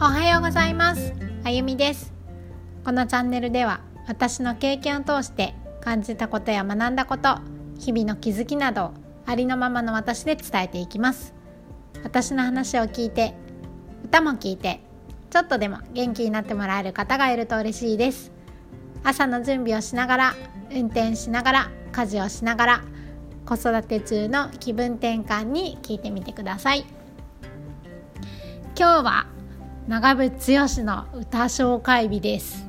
おはようございます。あゆみです。このチャンネルでは私の経験を通して感じたことや学んだこと日々の気づきなどありのままの私で伝えていきます。私の話を聞いて歌も聞いてちょっとでも元気になってもらえる方がいると嬉しいです。朝の準備をしながら運転しながら家事をしながら子育て中の気分転換に聞いてみてください。今日は長渕剛の歌紹介日です。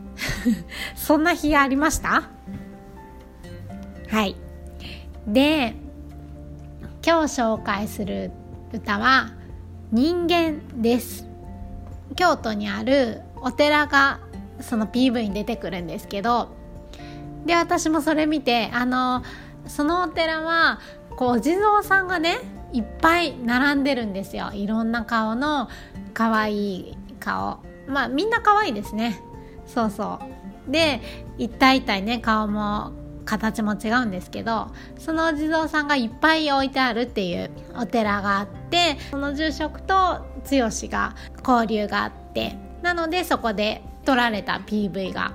そんな日ありました？はい。で今日紹介する歌は人間です。京都にあるお寺がその PV に出てくるんですけどで私もそれ見てあのそのお寺はこうお地蔵さんがねいっぱい並んでるんですよ。いろんな顔の可愛い顔。まあみんな可愛いですね。そうそう。で一体一体ね顔も形も違うんですけどそのお地蔵さんがいっぱい置いてあるっていうお寺があってその住職と剛が交流があってなのでそこで撮られた PV が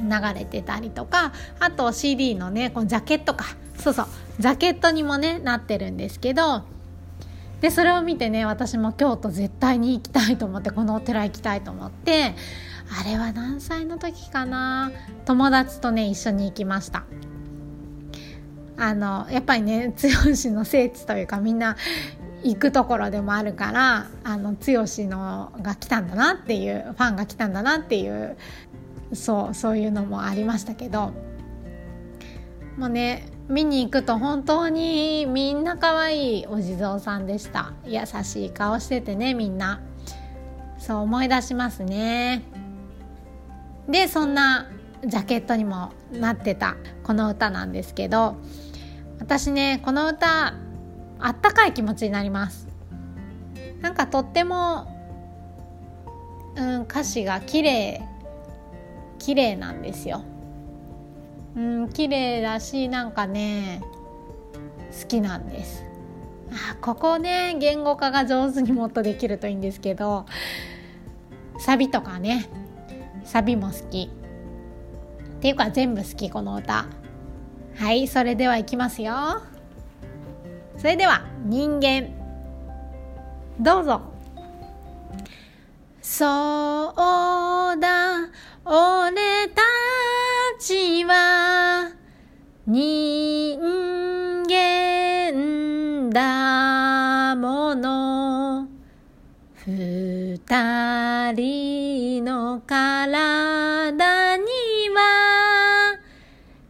流れてたりとかあと CD のねこのジャケットか。そうそう。ジャケットにもねなってるんですけどでそれを見てね私も京都絶対に行きたいと思ってこのお寺行きたいと思ってあれは何歳の時かな友達とね一緒に行きました。あのやっぱりね剛の聖地というかみんな行くところでもあるからあの剛のが来たんだなっていうファンが来たんだなっていうそうそういうのもありましたけどもうね見に行くと本当にみんな可愛いお地蔵さんでした。優しい顔しててねみんな。そう思い出しますね。でそんなジャケットにもなってたこの歌なんですけど。私ねこの歌あったかい気持ちになります。なんかとっても、うん、歌詞が綺麗綺麗なんですよ。うん綺麗だしなんかね好きなんです。あここね言語化が上手にもっとできるといいんですけどサビとかねサビも好き。っていうか全部好きこの歌。はいそれではいきますよ。それでは人間。どうぞ。そうだ俺たちは人間だもの。二人の体には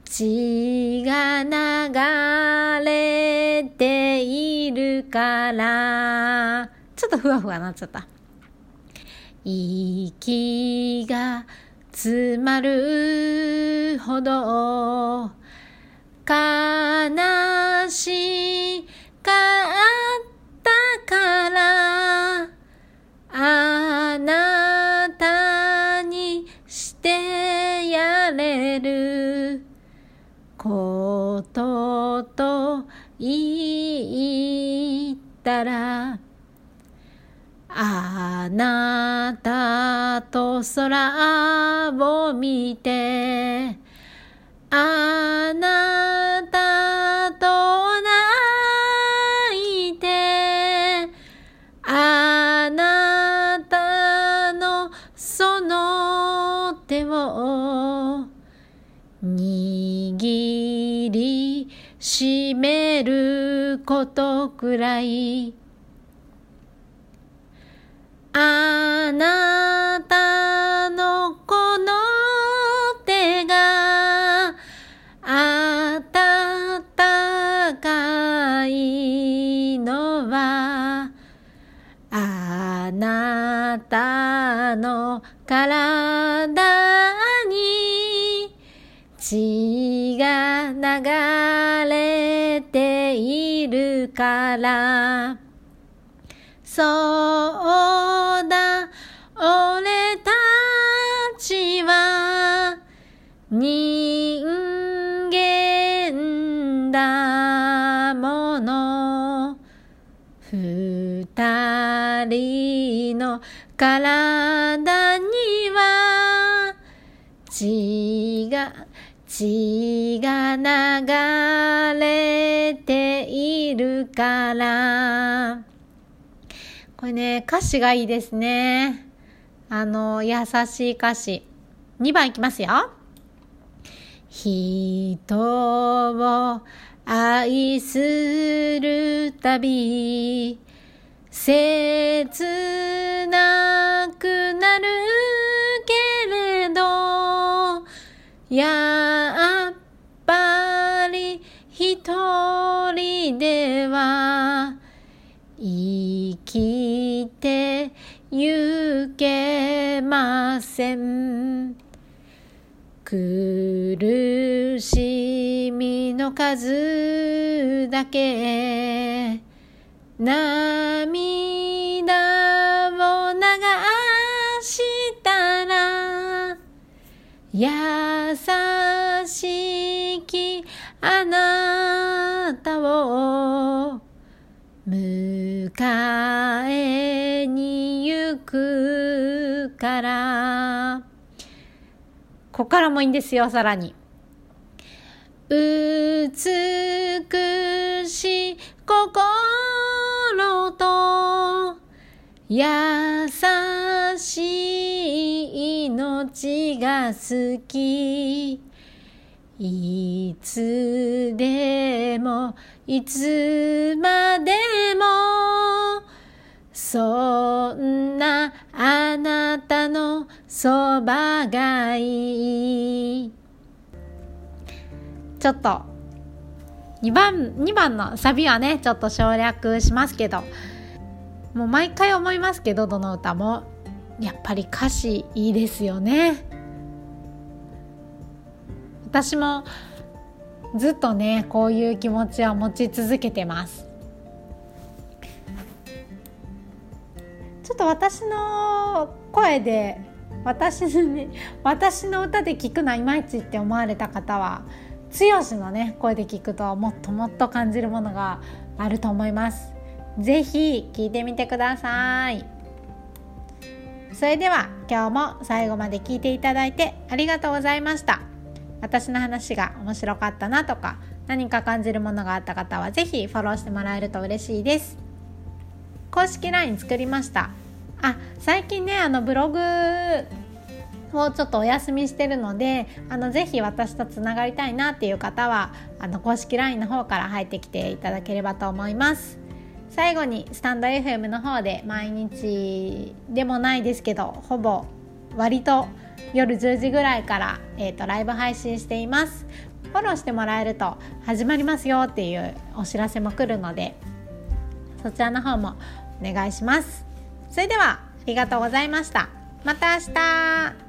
血が流れているから。ちょっとふわふわなっちゃった。息が詰まるほど。悲しかったからあなたにしてやれる。ことと言ったらあなたと空を見てあなたと泣いてあなたのその手を握りしめることくらい。あなたはあなたの体に血が流れているから。そうだ、二人の体には血が血が流れているから。これね歌詞がいいですね。あの優しい歌詞。2番いきますよ。人を愛するたび切なくなるけれどやっぱり一人では生きてゆけません。苦しみの数だけ。涙を流したら優しきあなたを迎えに行くからここからもいいんですよ、さらに。美しい心と優しい命が好き。いつでもいつまでもそんなあなたのそばがいい。ちょっと。2番 ,2 番のサビはねちょっと省略しますけど。もう毎回思いますけどどの歌も。やっぱり歌詞いいですよね。私もずっとねこういう気持ちは持ち続けてます。ちょっと私の声で私の,、ね、私の歌で聞くのはいまいちって思われた方は剛のね声で聞くともっともっと感じるものがあると思います。是非聞いてみてください。それでは今日も最後まで聞いていただいてありがとうございました。私の話が面白かったなとか何か感じるものがあった方は是非フォローしてもらえると嬉しいです。公式 LINE 作りました。あ最近ねあのブログをちょっとお休みしてるのであのぜひ私とつながりたいなっていう方はあの公式 LINE の方から入ってきていただければと思います。最後にスタンド FM の方で毎日でもないですけどほぼ割と夜10時ぐらいから、えーとライブ配信しています。フォローしてもらえると始まりますよっていうお知らせも来るのでそちらの方もお願いします。それではありがとうございました。また明日。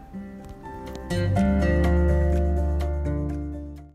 Thank you.